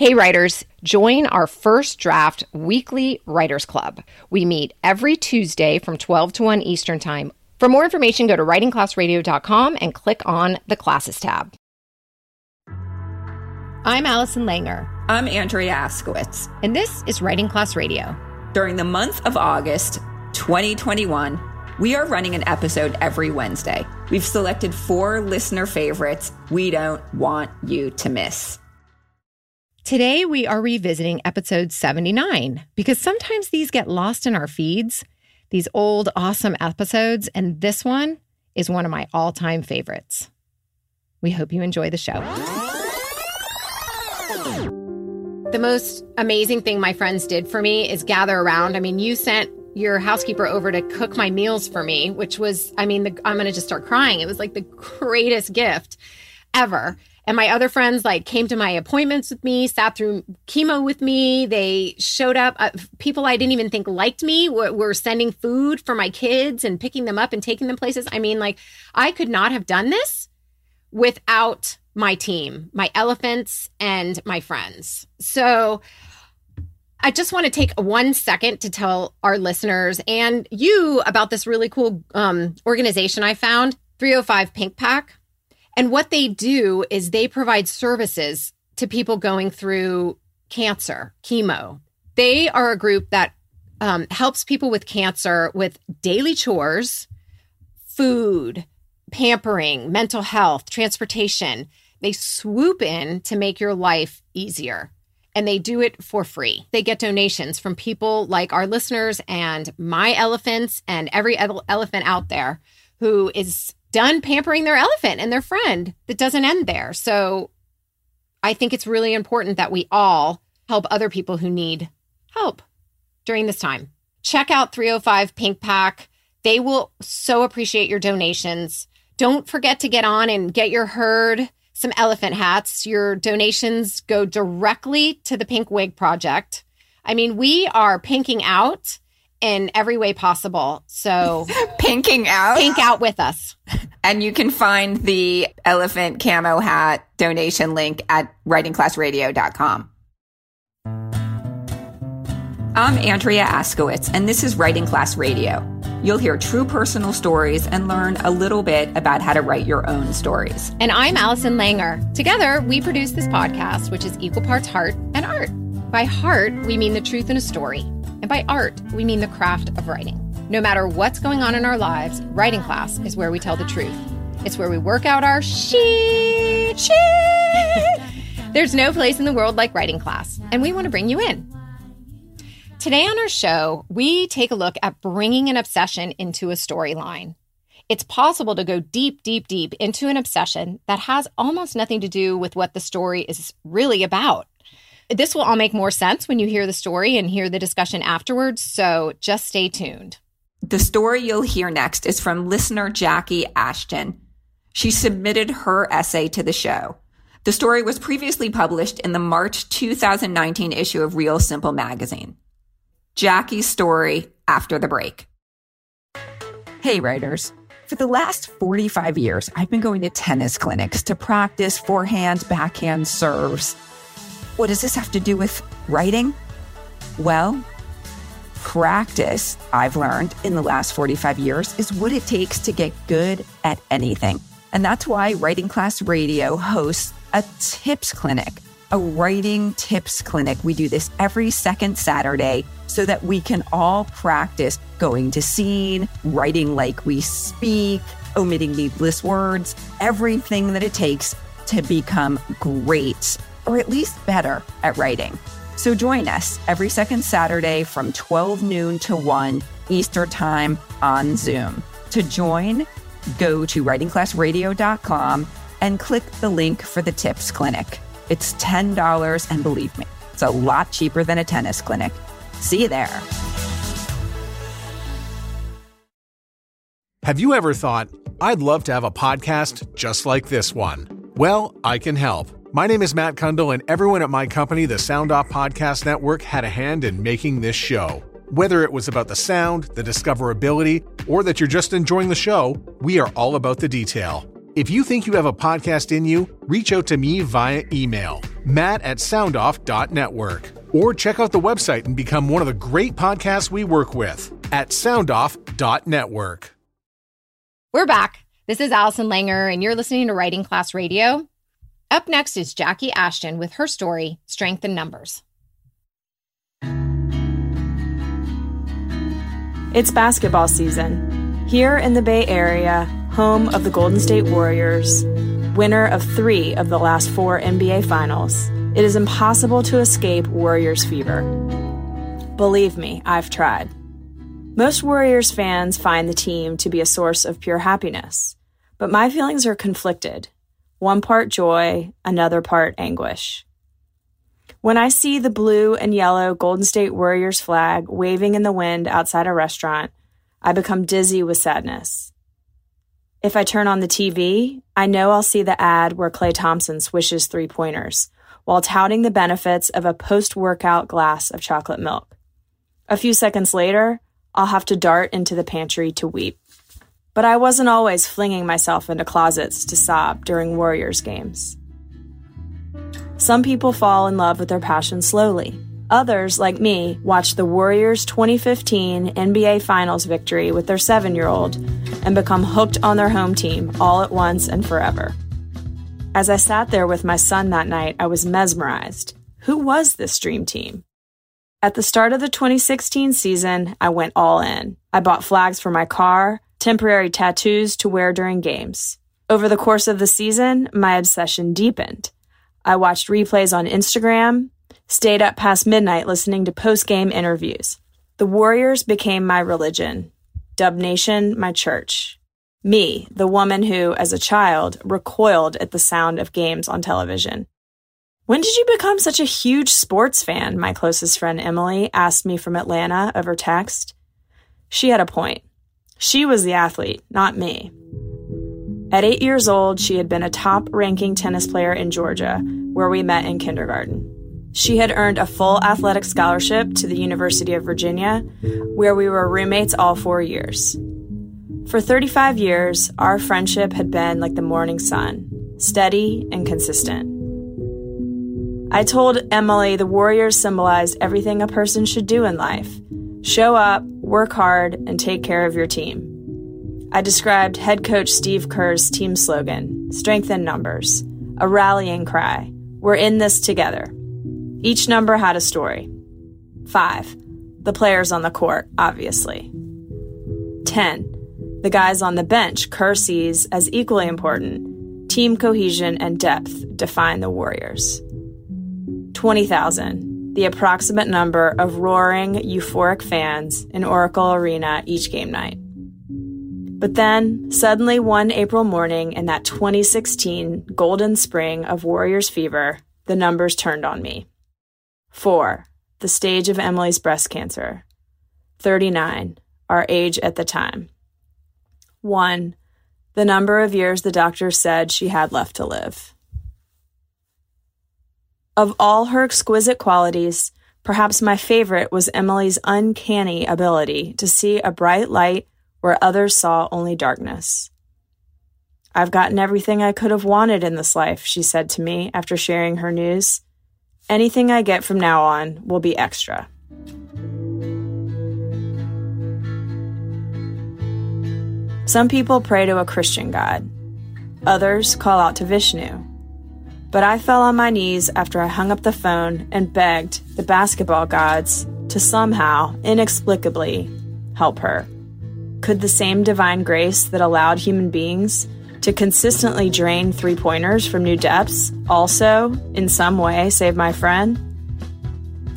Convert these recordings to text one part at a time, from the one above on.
Hey, writers, join our first draft weekly writers club. We meet every Tuesday from 12 to 1 Eastern Time. For more information, go to writingclassradio.com and click on the classes tab. I'm Allison Langer. I'm Andrea Askowitz. And this is Writing Class Radio. During the month of August 2021, we are running an episode every Wednesday. We've selected four listener favorites we don't want you to miss. Today, we are revisiting episode 79 because sometimes these get lost in our feeds, these old, awesome episodes, and this one is one of my all time favorites. We hope you enjoy the show. The most amazing thing my friends did for me is gather around. I mean, you sent your housekeeper over to cook my meals for me, which was, I mean, the, I'm going to just start crying. It was like the greatest gift ever. And my other friends like came to my appointments with me, sat through chemo with me. They showed up. Uh, people I didn't even think liked me were, were sending food for my kids and picking them up and taking them places. I mean, like I could not have done this without my team, my elephants and my friends. So I just want to take one second to tell our listeners and you about this really cool um, organization I found, 305 Pink Pack. And what they do is they provide services to people going through cancer, chemo. They are a group that um, helps people with cancer with daily chores, food, pampering, mental health, transportation. They swoop in to make your life easier and they do it for free. They get donations from people like our listeners and my elephants and every elephant out there who is done pampering their elephant and their friend that doesn't end there. So I think it's really important that we all help other people who need help during this time. Check out 305 Pink Pack. They will so appreciate your donations. Don't forget to get on and get your herd some elephant hats. Your donations go directly to the Pink Wig Project. I mean, we are pinking out in every way possible. So, pinking out? Pink out with us. And you can find the elephant camo hat donation link at writingclassradio.com. I'm Andrea Askowitz, and this is Writing Class Radio. You'll hear true personal stories and learn a little bit about how to write your own stories. And I'm Allison Langer. Together, we produce this podcast, which is equal parts heart and art. By heart, we mean the truth in a story. And by art, we mean the craft of writing. No matter what's going on in our lives, writing class is where we tell the truth. It's where we work out our shit, shit. There's no place in the world like writing class, and we want to bring you in. Today on our show, we take a look at bringing an obsession into a storyline. It's possible to go deep, deep, deep into an obsession that has almost nothing to do with what the story is really about. This will all make more sense when you hear the story and hear the discussion afterwards, so just stay tuned. The story you'll hear next is from listener Jackie Ashton. She submitted her essay to the show. The story was previously published in the March 2019 issue of Real Simple magazine. Jackie's story after the break. Hey, writers. For the last 45 years, I've been going to tennis clinics to practice forehand, backhand serves. What does this have to do with writing? Well, practice, I've learned in the last 45 years, is what it takes to get good at anything. And that's why Writing Class Radio hosts a tips clinic, a writing tips clinic. We do this every second Saturday so that we can all practice going to scene, writing like we speak, omitting needless words, everything that it takes to become great or at least better at writing. So join us every second Saturday from 12 noon to 1 Eastern Time on Zoom. To join, go to writingclassradio.com and click the link for the tips clinic. It's $10, and believe me, it's a lot cheaper than a tennis clinic. See you there. Have you ever thought, I'd love to have a podcast just like this one? Well, I can help. My name is Matt Kundle, and everyone at my company, the Sound Off Podcast Network, had a hand in making this show. Whether it was about the sound, the discoverability, or that you're just enjoying the show, we are all about the detail. If you think you have a podcast in you, reach out to me via email, matt at soundoff.network, or check out the website and become one of the great podcasts we work with at soundoff.network. We're back. This is Allison Langer, and you're listening to Writing Class Radio. Up next is Jackie Ashton with her story, Strength in Numbers. It's basketball season. Here in the Bay Area, home of the Golden State Warriors, winner of three of the last four NBA Finals, it is impossible to escape Warriors fever. Believe me, I've tried. Most Warriors fans find the team to be a source of pure happiness, but my feelings are conflicted one part joy, another part anguish. When I see the blue and yellow Golden State Warriors flag waving in the wind outside a restaurant, I become dizzy with sadness. If I turn on the TV, I know I'll see the ad where Klay Thompson swishes three pointers while touting the benefits of a post workout glass of chocolate milk. A few seconds later, I'll have to dart into the pantry to weep. But I wasn't always flinging myself into closets to sob during Warriors games. Some people fall in love with their passion slowly. Others, like me, watch the Warriors' 2015 NBA Finals victory with their seven year old and become hooked on their home team all at once and forever. As I sat there with my son that night, I was mesmerized. Who was this dream team? At the start of the 2016 season, I went all in. I bought flags for my car, temporary tattoos to wear during games. Over the course of the season, my obsession deepened. I watched replays on Instagram, stayed up past midnight listening to post game interviews. The Warriors became my religion, Dub Nation my church. Me, the woman who, as a child, recoiled at the sound of games on television. When did you become such a huge sports fan? My closest friend Emily asked me from Atlanta over text. She had a point. She was the athlete, not me. At eight years old, she had been a top ranking tennis player in Georgia, where we met in kindergarten. She had earned a full athletic scholarship to the University of Virginia, where we were roommates all four years. For 35 years, our friendship had been like the morning sun, steady and consistent. I told Emily the Warriors symbolized everything a person should do in life show up, work hard, and take care of your team. I described head coach Steve Kerr's team slogan strength in numbers, a rallying cry. We're in this together. Each number had a story. Five, the players on the court, obviously. 10, the guys on the bench Kerr sees as equally important. Team cohesion and depth define the Warriors. 20,000, the approximate number of roaring, euphoric fans in Oracle Arena each game night. But then, suddenly one April morning in that 2016 golden spring of Warriors fever, the numbers turned on me. 4. The stage of Emily's breast cancer. 39. Our age at the time. 1. The number of years the doctor said she had left to live. Of all her exquisite qualities, perhaps my favorite was Emily's uncanny ability to see a bright light where others saw only darkness. I've gotten everything I could have wanted in this life, she said to me after sharing her news. Anything I get from now on will be extra. Some people pray to a Christian God. Others call out to Vishnu. But I fell on my knees after I hung up the phone and begged the basketball gods to somehow, inexplicably, help her. Could the same divine grace that allowed human beings to consistently drain three pointers from new depths also, in some way, save my friend?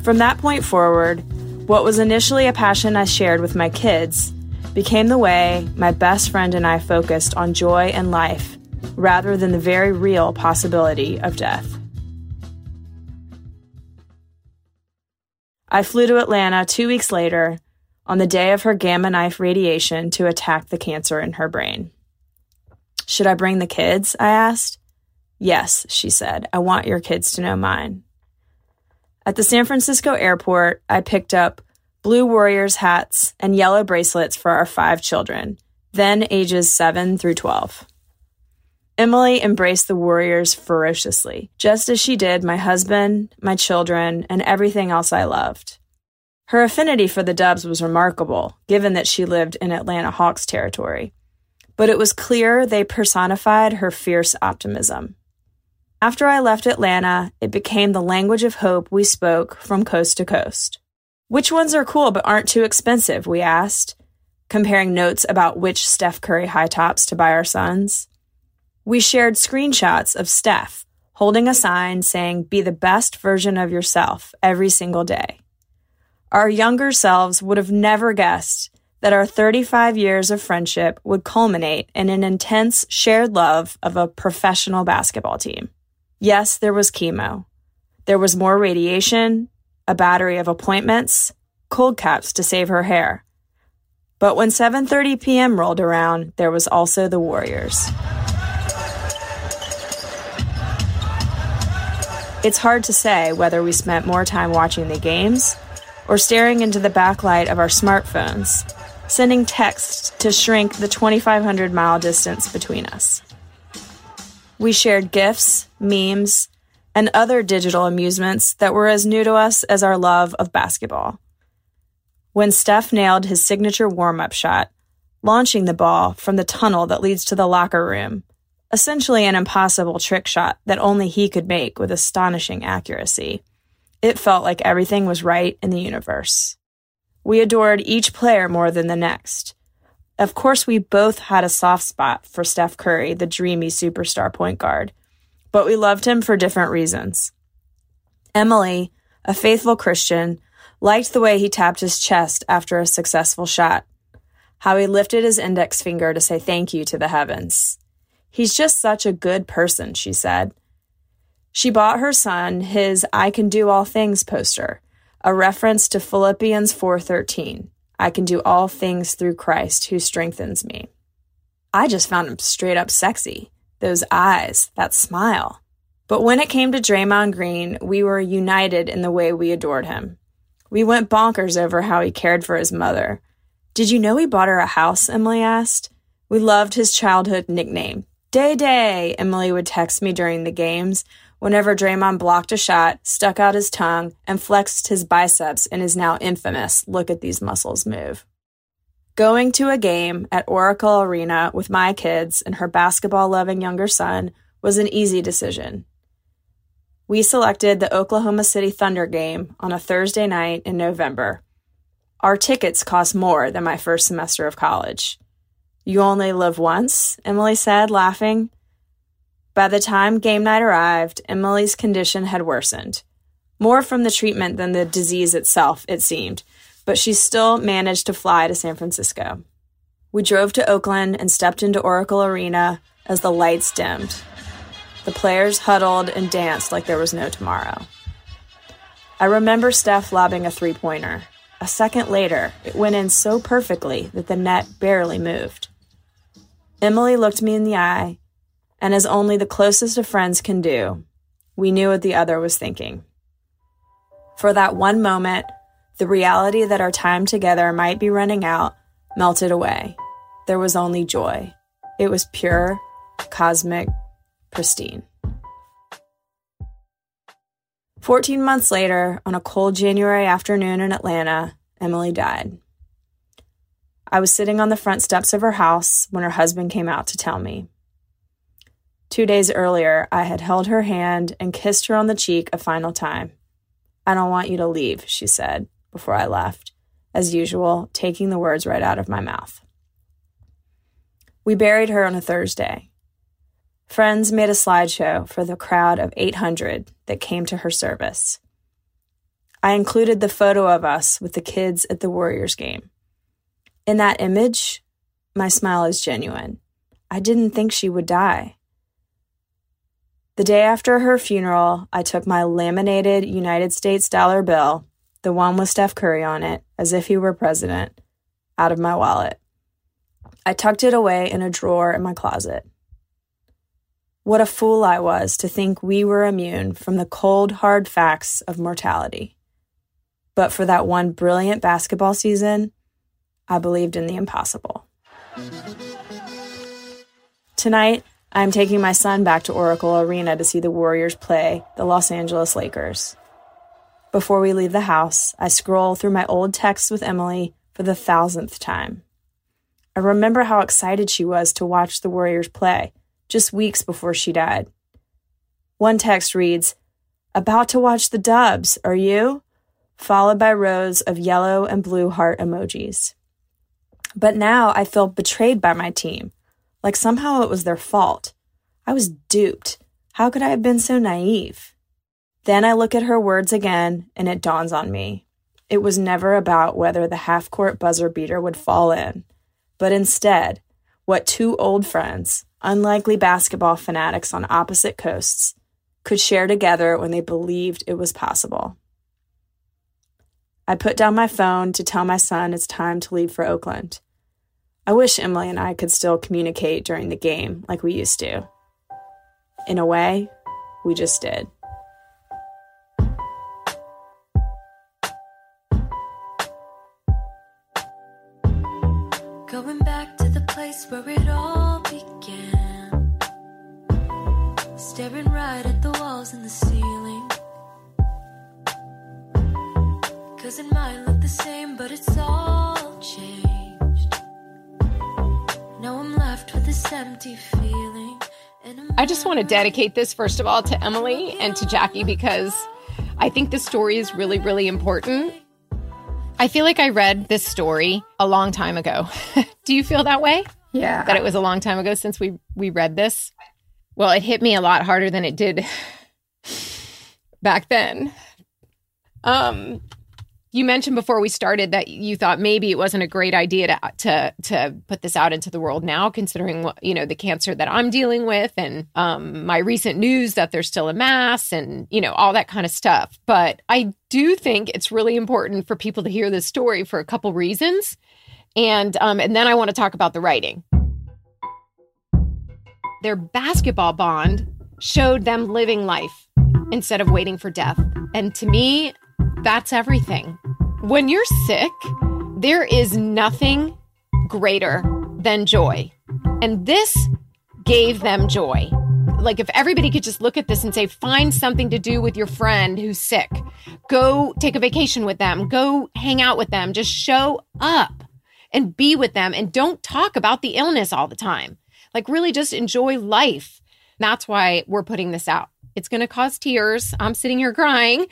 From that point forward, what was initially a passion I shared with my kids became the way my best friend and I focused on joy and life rather than the very real possibility of death. I flew to Atlanta two weeks later on the day of her gamma knife radiation to attack the cancer in her brain. Should I bring the kids? I asked. Yes, she said. I want your kids to know mine. At the San Francisco airport, I picked up blue Warriors hats and yellow bracelets for our five children, then ages 7 through 12. Emily embraced the Warriors ferociously, just as she did my husband, my children, and everything else I loved. Her affinity for the Dubs was remarkable, given that she lived in Atlanta Hawks territory. But it was clear they personified her fierce optimism. After I left Atlanta, it became the language of hope we spoke from coast to coast. Which ones are cool but aren't too expensive? We asked, comparing notes about which Steph Curry high tops to buy our sons. We shared screenshots of Steph holding a sign saying, Be the best version of yourself every single day. Our younger selves would have never guessed that our 35 years of friendship would culminate in an intense shared love of a professional basketball team. Yes, there was chemo. There was more radiation, a battery of appointments, cold caps to save her hair. But when 7:30 p.m. rolled around, there was also the Warriors. It's hard to say whether we spent more time watching the games or staring into the backlight of our smartphones, sending texts to shrink the 2,500 mile distance between us. We shared GIFs, memes, and other digital amusements that were as new to us as our love of basketball. When Steph nailed his signature warm up shot, launching the ball from the tunnel that leads to the locker room, essentially an impossible trick shot that only he could make with astonishing accuracy. It felt like everything was right in the universe. We adored each player more than the next. Of course, we both had a soft spot for Steph Curry, the dreamy superstar point guard, but we loved him for different reasons. Emily, a faithful Christian, liked the way he tapped his chest after a successful shot, how he lifted his index finger to say thank you to the heavens. He's just such a good person, she said. She bought her son his I can do all things poster, a reference to Philippians 4:13. I can do all things through Christ who strengthens me. I just found him straight up sexy. Those eyes, that smile. But when it came to Draymond Green, we were united in the way we adored him. We went bonkers over how he cared for his mother. Did you know he bought her a house? Emily asked. We loved his childhood nickname, Day Day, Emily would text me during the games whenever Draymond blocked a shot, stuck out his tongue, and flexed his biceps in his now infamous look at these muscles move. Going to a game at Oracle Arena with my kids and her basketball loving younger son was an easy decision. We selected the Oklahoma City Thunder game on a Thursday night in November. Our tickets cost more than my first semester of college. You only live once, Emily said, laughing. By the time game night arrived, Emily's condition had worsened. More from the treatment than the disease itself, it seemed, but she still managed to fly to San Francisco. We drove to Oakland and stepped into Oracle Arena as the lights dimmed. The players huddled and danced like there was no tomorrow. I remember Steph lobbing a three pointer. A second later, it went in so perfectly that the net barely moved. Emily looked me in the eye, and as only the closest of friends can do, we knew what the other was thinking. For that one moment, the reality that our time together might be running out melted away. There was only joy. It was pure, cosmic, pristine. 14 months later, on a cold January afternoon in Atlanta, Emily died. I was sitting on the front steps of her house when her husband came out to tell me. Two days earlier, I had held her hand and kissed her on the cheek a final time. I don't want you to leave, she said before I left, as usual, taking the words right out of my mouth. We buried her on a Thursday. Friends made a slideshow for the crowd of 800 that came to her service. I included the photo of us with the kids at the Warriors game. In that image, my smile is genuine. I didn't think she would die. The day after her funeral, I took my laminated United States dollar bill, the one with Steph Curry on it, as if he were president, out of my wallet. I tucked it away in a drawer in my closet. What a fool I was to think we were immune from the cold, hard facts of mortality. But for that one brilliant basketball season, I believed in the impossible. Tonight, I'm taking my son back to Oracle Arena to see the Warriors play the Los Angeles Lakers. Before we leave the house, I scroll through my old texts with Emily for the thousandth time. I remember how excited she was to watch the Warriors play just weeks before she died. One text reads, About to watch the dubs, are you? Followed by rows of yellow and blue heart emojis. But now I feel betrayed by my team, like somehow it was their fault. I was duped. How could I have been so naive? Then I look at her words again, and it dawns on me. It was never about whether the half court buzzer beater would fall in, but instead, what two old friends, unlikely basketball fanatics on opposite coasts, could share together when they believed it was possible. I put down my phone to tell my son it's time to leave for Oakland. I wish Emily and I could still communicate during the game like we used to. In a way, we just did. Going back to the place where it all began. Staring right at the walls and the ceiling. Cause it might look the same, but it's empty feeling. I just want to dedicate this, first of all, to Emily and to Jackie because I think the story is really, really important. I feel like I read this story a long time ago. Do you feel that way? Yeah. That it was a long time ago since we we read this? Well, it hit me a lot harder than it did back then. Um you mentioned before we started that you thought maybe it wasn't a great idea to to to put this out into the world now, considering you know the cancer that I'm dealing with and um, my recent news that there's still a mass and you know all that kind of stuff. But I do think it's really important for people to hear this story for a couple reasons, and um, and then I want to talk about the writing. Their basketball bond showed them living life instead of waiting for death, and to me, that's everything. When you're sick, there is nothing greater than joy. And this gave them joy. Like, if everybody could just look at this and say, find something to do with your friend who's sick, go take a vacation with them, go hang out with them, just show up and be with them and don't talk about the illness all the time. Like, really just enjoy life. That's why we're putting this out. It's going to cause tears. I'm sitting here crying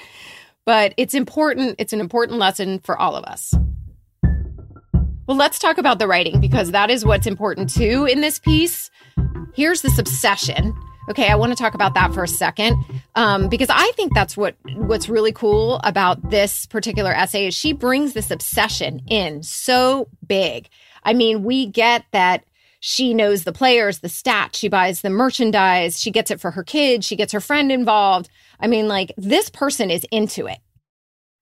but it's important. It's an important lesson for all of us. Well, let's talk about the writing because that is what's important too in this piece. Here's this obsession. Okay, I want to talk about that for a second um, because I think that's what what's really cool about this particular essay is she brings this obsession in so big. I mean, we get that she knows the players, the stats, she buys the merchandise, she gets it for her kids, she gets her friend involved. I mean, like this person is into it.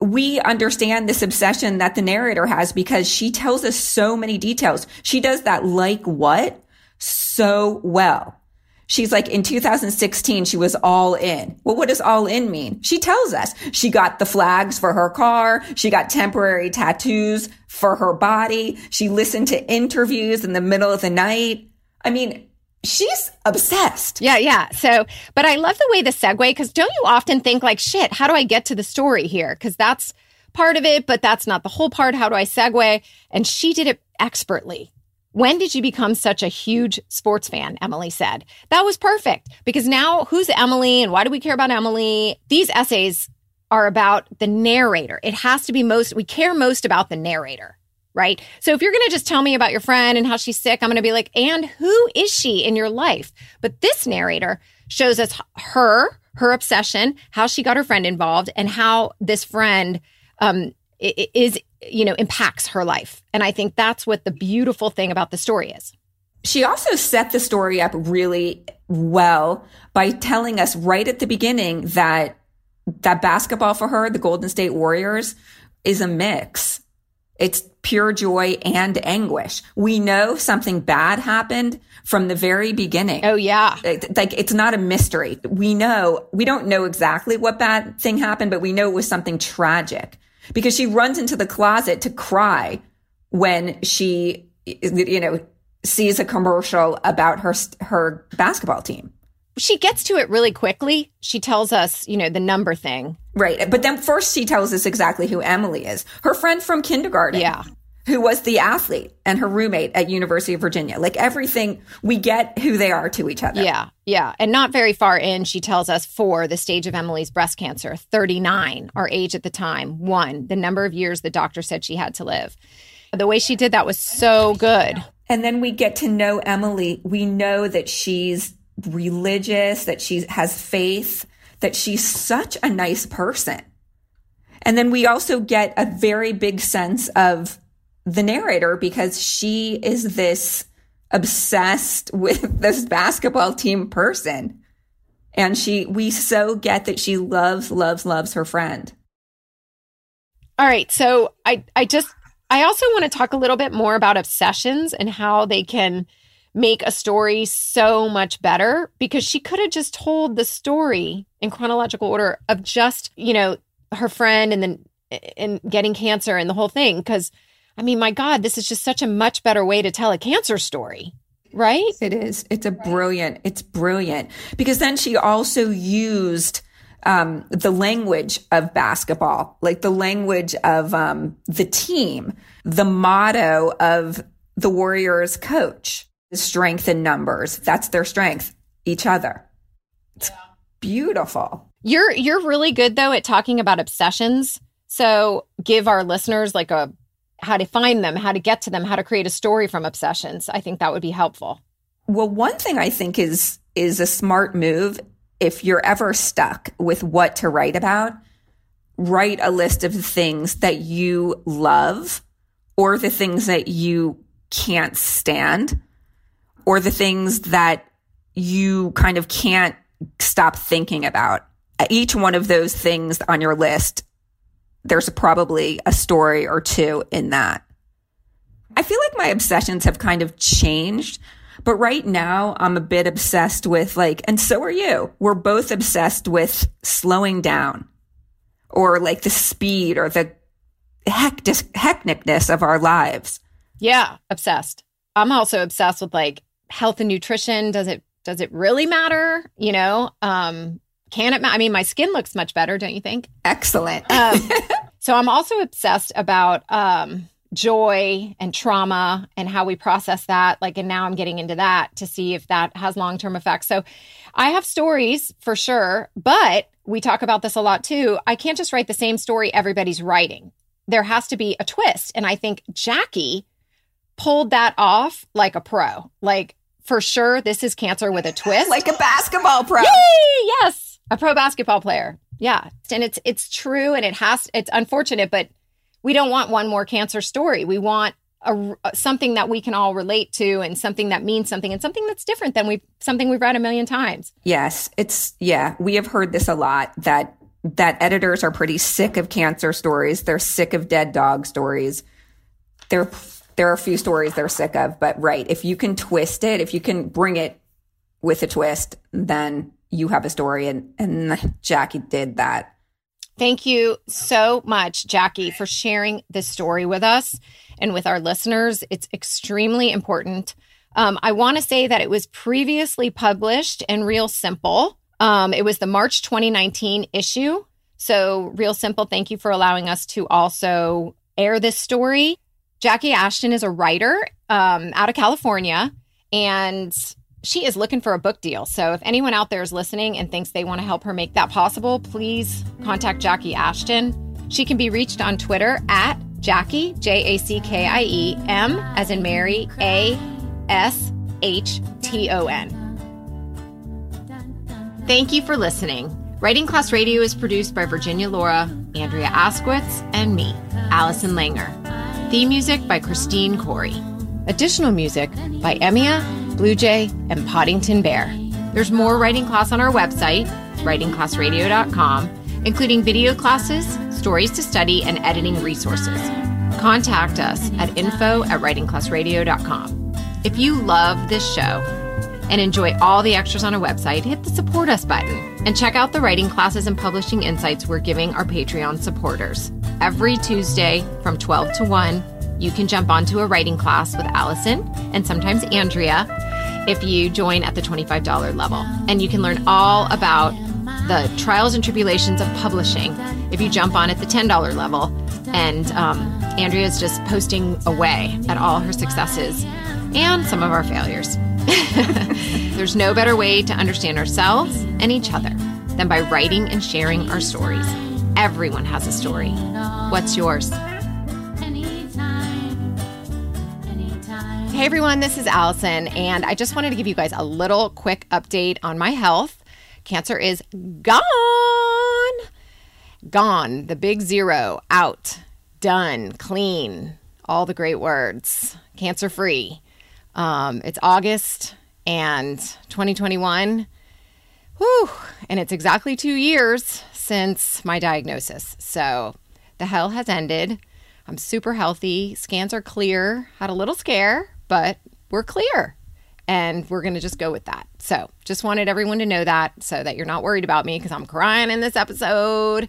We understand this obsession that the narrator has because she tells us so many details. She does that like what so well. She's like, in 2016, she was all in. Well, what does all in mean? She tells us she got the flags for her car. She got temporary tattoos for her body. She listened to interviews in the middle of the night. I mean, she's obsessed. Yeah, yeah. So, but I love the way the segue, because don't you often think, like, shit, how do I get to the story here? Because that's part of it, but that's not the whole part. How do I segue? And she did it expertly. When did you become such a huge sports fan? Emily said. That was perfect because now who's Emily and why do we care about Emily? These essays are about the narrator. It has to be most, we care most about the narrator right? So if you're going to just tell me about your friend and how she's sick, I'm going to be like, and who is she in your life? But this narrator shows us her, her obsession, how she got her friend involved, and how this friend um, is, you know, impacts her life. And I think that's what the beautiful thing about the story is. She also set the story up really well by telling us right at the beginning that that basketball for her, the Golden State Warriors, is a mix it's pure joy and anguish. We know something bad happened from the very beginning. Oh, yeah. Like it's not a mystery. We know, we don't know exactly what bad thing happened, but we know it was something tragic because she runs into the closet to cry when she, you know, sees a commercial about her her basketball team. She gets to it really quickly. She tells us, you know, the number thing. Right. But then first she tells us exactly who Emily is. Her friend from kindergarten. Yeah. Who was the athlete and her roommate at University of Virginia. Like everything, we get who they are to each other. Yeah. Yeah. And not very far in, she tells us four, the stage of Emily's breast cancer, 39, our age at the time, one, the number of years the doctor said she had to live. The way she did that was so good. And then we get to know Emily. We know that she's religious, that she has faith, that she's such a nice person. And then we also get a very big sense of the narrator because she is this obsessed with this basketball team person. And she, we so get that she loves, loves, loves her friend. All right. So I, I just, I also want to talk a little bit more about obsessions and how they can make a story so much better because she could have just told the story in chronological order of just, you know, her friend and then and getting cancer and the whole thing because I mean, my god, this is just such a much better way to tell a cancer story. Right? It is. It's a brilliant. It's brilliant because then she also used um, the language of basketball, like the language of um, the team, the motto of the Warriors coach strength in numbers. That's their strength, each other. It's beautiful. You're you're really good though at talking about obsessions. So give our listeners like a how to find them, how to get to them, how to create a story from obsessions. I think that would be helpful. Well, one thing I think is is a smart move if you're ever stuck with what to write about, write a list of the things that you love or the things that you can't stand or the things that you kind of can't stop thinking about. Each one of those things on your list, there's probably a story or two in that. I feel like my obsessions have kind of changed, but right now I'm a bit obsessed with like, and so are you. We're both obsessed with slowing down or like the speed or the hectic, hecticness of our lives. Yeah, obsessed. I'm also obsessed with like health and nutrition does it does it really matter? You know um can it ma- i mean my skin looks much better don't you think? Excellent. Um, so i'm also obsessed about um joy and trauma and how we process that. Like and now i'm getting into that to see if that has long-term effects. So i have stories for sure but we talk about this a lot too. I can't just write the same story everybody's writing. There has to be a twist. And i think jackie pulled that off like a pro. Like for sure this is cancer with a twist. like a basketball pro. Yay! Yes. A pro basketball player. Yeah. And it's it's true and it has it's unfortunate, but we don't want one more cancer story. We want a, something that we can all relate to and something that means something and something that's different than we something we've read a million times. Yes, it's yeah, we have heard this a lot that that editors are pretty sick of cancer stories. They're sick of dead dog stories. They're there are a few stories they're sick of, but right, if you can twist it, if you can bring it with a twist, then you have a story. And, and Jackie did that. Thank you so much, Jackie, for sharing this story with us and with our listeners. It's extremely important. Um, I want to say that it was previously published in Real Simple. Um, it was the March 2019 issue. So, Real Simple, thank you for allowing us to also air this story. Jackie Ashton is a writer um, out of California, and she is looking for a book deal. So if anyone out there is listening and thinks they want to help her make that possible, please contact Jackie Ashton. She can be reached on Twitter at Jackie, J A C K I E M, as in Mary, A S H T O N. Thank you for listening. Writing Class Radio is produced by Virginia Laura, Andrea Askowitz, and me, Allison Langer. Theme music by Christine Corey. Additional music by Emia, Blue Jay, and Podington Bear. There's more writing class on our website, writingclassradio.com, including video classes, stories to study, and editing resources. Contact us at info at writingclassradio.com. If you love this show and enjoy all the extras on our website, hit the support us button and check out the writing classes and publishing insights we're giving our Patreon supporters every Tuesday from 12 to 1 you can jump onto a writing class with Allison and sometimes Andrea if you join at the $25 level. And you can learn all about the trials and tribulations of publishing if you jump on at the $10 level. And um, Andrea is just posting away at all her successes and some of our failures. There's no better way to understand ourselves and each other than by writing and sharing our stories. Everyone has a story. What's yours? Hey everyone, this is Allison, and I just wanted to give you guys a little quick update on my health. Cancer is gone. Gone. The big zero. Out. Done. Clean. All the great words. Cancer free. Um, it's August and 2021. Whew. And it's exactly two years since my diagnosis. So the hell has ended. I'm super healthy. Scans are clear. Had a little scare, but we're clear. And we're going to just go with that. So, just wanted everyone to know that so that you're not worried about me because I'm crying in this episode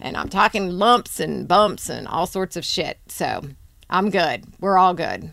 and I'm talking lumps and bumps and all sorts of shit. So, I'm good. We're all good.